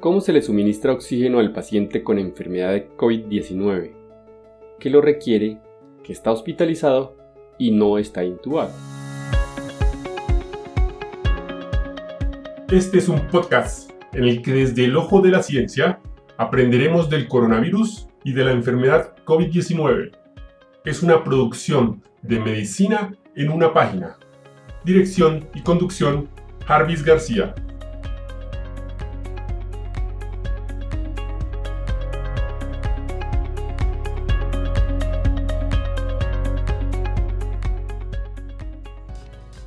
¿Cómo se le suministra oxígeno al paciente con enfermedad de COVID-19? que lo requiere, que está hospitalizado y no está intubado? Este es un podcast en el que desde el ojo de la ciencia aprenderemos del coronavirus y de la enfermedad COVID-19. Es una producción de medicina en una página. Dirección y conducción, Jarvis García.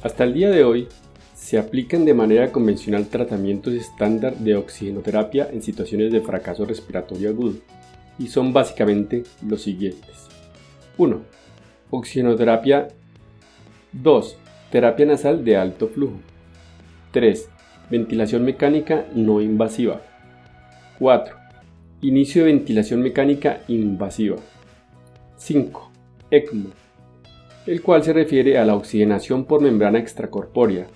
Hasta el día de hoy, se aplican de manera convencional tratamientos estándar de oxigenoterapia en situaciones de fracaso respiratorio agudo, y son básicamente los siguientes. 1. Oxigenoterapia 2. Terapia nasal de alto flujo. 3. Ventilación mecánica no invasiva. 4. Inicio de ventilación mecánica invasiva. 5. ECMO el cual se refiere a la oxigenación por membrana extracorpórea.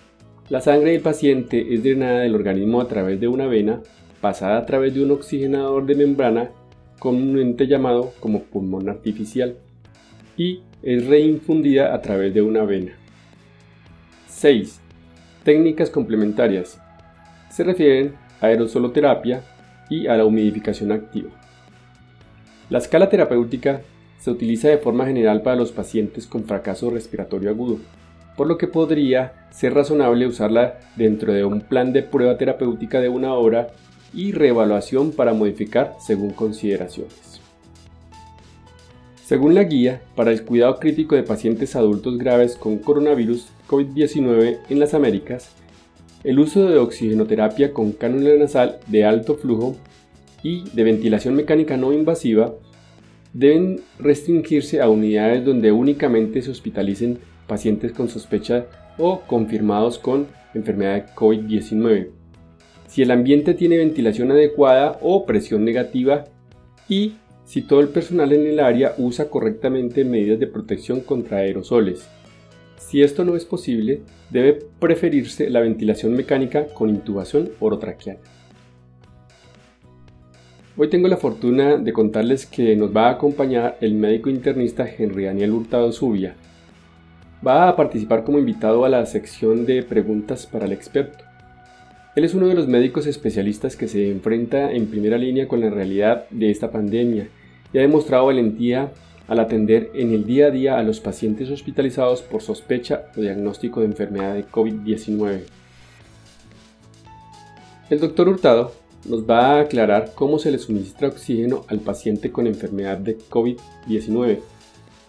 La sangre del paciente es drenada del organismo a través de una vena, pasada a través de un oxigenador de membrana, comúnmente llamado como pulmón artificial, y es reinfundida a través de una vena. 6. Técnicas complementarias. Se refieren a aerosoloterapia y a la humidificación activa. La escala terapéutica se utiliza de forma general para los pacientes con fracaso respiratorio agudo, por lo que podría ser razonable usarla dentro de un plan de prueba terapéutica de una hora y reevaluación para modificar según consideraciones. Según la guía para el cuidado crítico de pacientes adultos graves con coronavirus COVID-19 en las Américas, el uso de oxigenoterapia con cánula nasal de alto flujo y de ventilación mecánica no invasiva deben restringirse a unidades donde únicamente se hospitalicen pacientes con sospecha o confirmados con enfermedad de COVID-19. Si el ambiente tiene ventilación adecuada o presión negativa y si todo el personal en el área usa correctamente medidas de protección contra aerosoles. Si esto no es posible, debe preferirse la ventilación mecánica con intubación orotraqueal. Hoy tengo la fortuna de contarles que nos va a acompañar el médico internista Henry Daniel Hurtado Zubia. Va a participar como invitado a la sección de preguntas para el experto. Él es uno de los médicos especialistas que se enfrenta en primera línea con la realidad de esta pandemia y ha demostrado valentía al atender en el día a día a los pacientes hospitalizados por sospecha o diagnóstico de enfermedad de COVID-19. El doctor Hurtado nos va a aclarar cómo se le suministra oxígeno al paciente con enfermedad de COVID-19,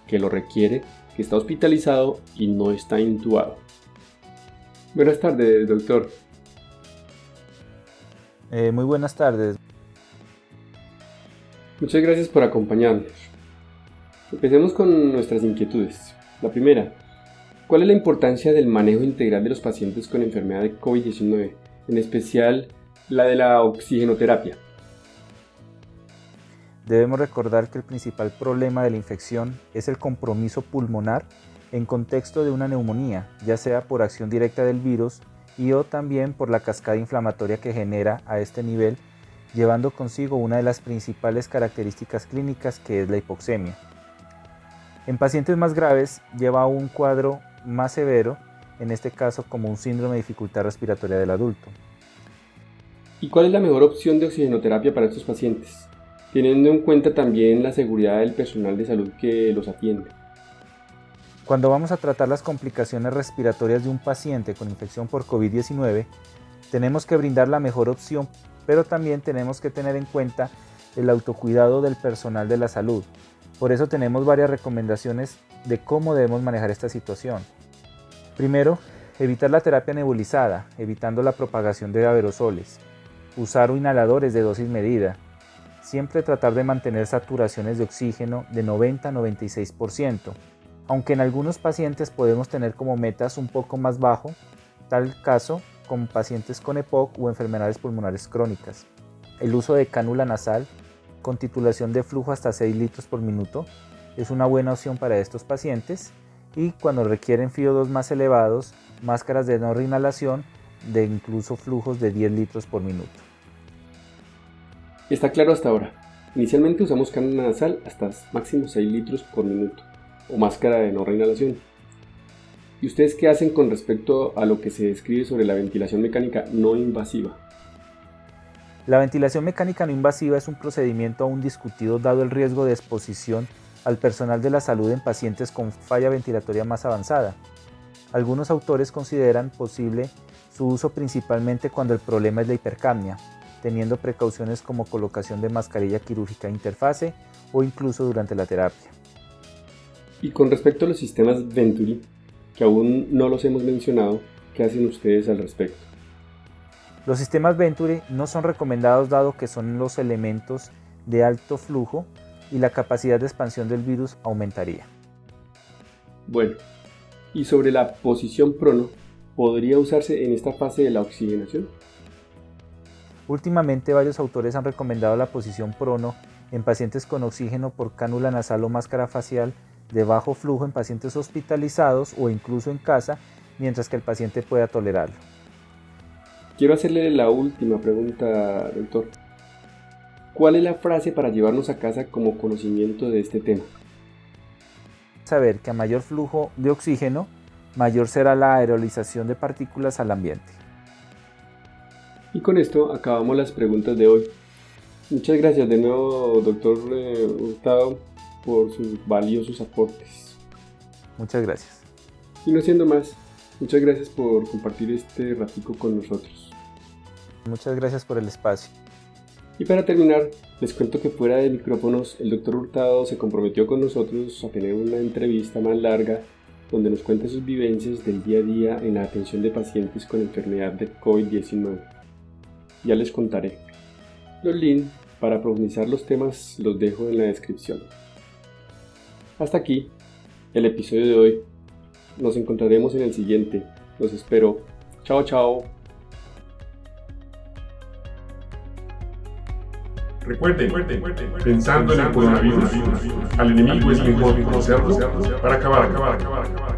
que lo requiere, que está hospitalizado y no está intubado. Buenas tardes, doctor. Eh, muy buenas tardes. Muchas gracias por acompañarnos. Empecemos con nuestras inquietudes. La primera, ¿cuál es la importancia del manejo integral de los pacientes con enfermedad de COVID-19, en especial la de la oxigenoterapia. Debemos recordar que el principal problema de la infección es el compromiso pulmonar en contexto de una neumonía, ya sea por acción directa del virus y o también por la cascada inflamatoria que genera a este nivel, llevando consigo una de las principales características clínicas que es la hipoxemia. En pacientes más graves lleva un cuadro más severo, en este caso como un síndrome de dificultad respiratoria del adulto. ¿Y cuál es la mejor opción de oxigenoterapia para estos pacientes? Teniendo en cuenta también la seguridad del personal de salud que los atiende. Cuando vamos a tratar las complicaciones respiratorias de un paciente con infección por COVID-19, tenemos que brindar la mejor opción, pero también tenemos que tener en cuenta el autocuidado del personal de la salud. Por eso tenemos varias recomendaciones de cómo debemos manejar esta situación. Primero, evitar la terapia nebulizada, evitando la propagación de aerosoles usar inhaladores de dosis medida, siempre tratar de mantener saturaciones de oxígeno de 90-96%, aunque en algunos pacientes podemos tener como metas un poco más bajo, tal caso con pacientes con EPOC o enfermedades pulmonares crónicas. El uso de cánula nasal con titulación de flujo hasta 6 litros por minuto es una buena opción para estos pacientes y cuando requieren FIO2 más elevados, máscaras de no reinhalación de incluso flujos de 10 litros por minuto. Está claro hasta ahora. Inicialmente usamos cámara nasal hasta máximo 6 litros por minuto o máscara de no reinhalación. ¿Y ustedes qué hacen con respecto a lo que se describe sobre la ventilación mecánica no invasiva? La ventilación mecánica no invasiva es un procedimiento aún discutido dado el riesgo de exposición al personal de la salud en pacientes con falla ventilatoria más avanzada. Algunos autores consideran posible su uso principalmente cuando el problema es la hipercapnia, teniendo precauciones como colocación de mascarilla quirúrgica interfase o incluso durante la terapia. Y con respecto a los sistemas Venturi, que aún no los hemos mencionado, ¿qué hacen ustedes al respecto? Los sistemas Venturi no son recomendados dado que son los elementos de alto flujo y la capacidad de expansión del virus aumentaría. Bueno, y sobre la posición prono, ¿podría usarse en esta fase de la oxigenación? Últimamente varios autores han recomendado la posición prono en pacientes con oxígeno por cánula nasal o máscara facial de bajo flujo en pacientes hospitalizados o incluso en casa mientras que el paciente pueda tolerarlo. Quiero hacerle la última pregunta, doctor. ¿Cuál es la frase para llevarnos a casa como conocimiento de este tema? Saber que a mayor flujo de oxígeno, mayor será la aerolización de partículas al ambiente. Y con esto acabamos las preguntas de hoy. Muchas gracias de nuevo, doctor eh, Hurtado, por sus valiosos aportes. Muchas gracias. Y no siendo más, muchas gracias por compartir este ratico con nosotros. Muchas gracias por el espacio. Y para terminar, les cuento que fuera de micrófonos, el doctor Hurtado se comprometió con nosotros a tener una entrevista más larga donde nos cuenta sus vivencias del día a día en la atención de pacientes con enfermedad de COVID-19. Ya les contaré. Los links para profundizar los temas los dejo en la descripción. Hasta aquí el episodio de hoy. Nos encontraremos en el siguiente. Los espero. Chao, chao. Recuerden, pensando en el coronavirus, al enemigo es mejor conocerlo para acabar, acabar, acabar, acabar.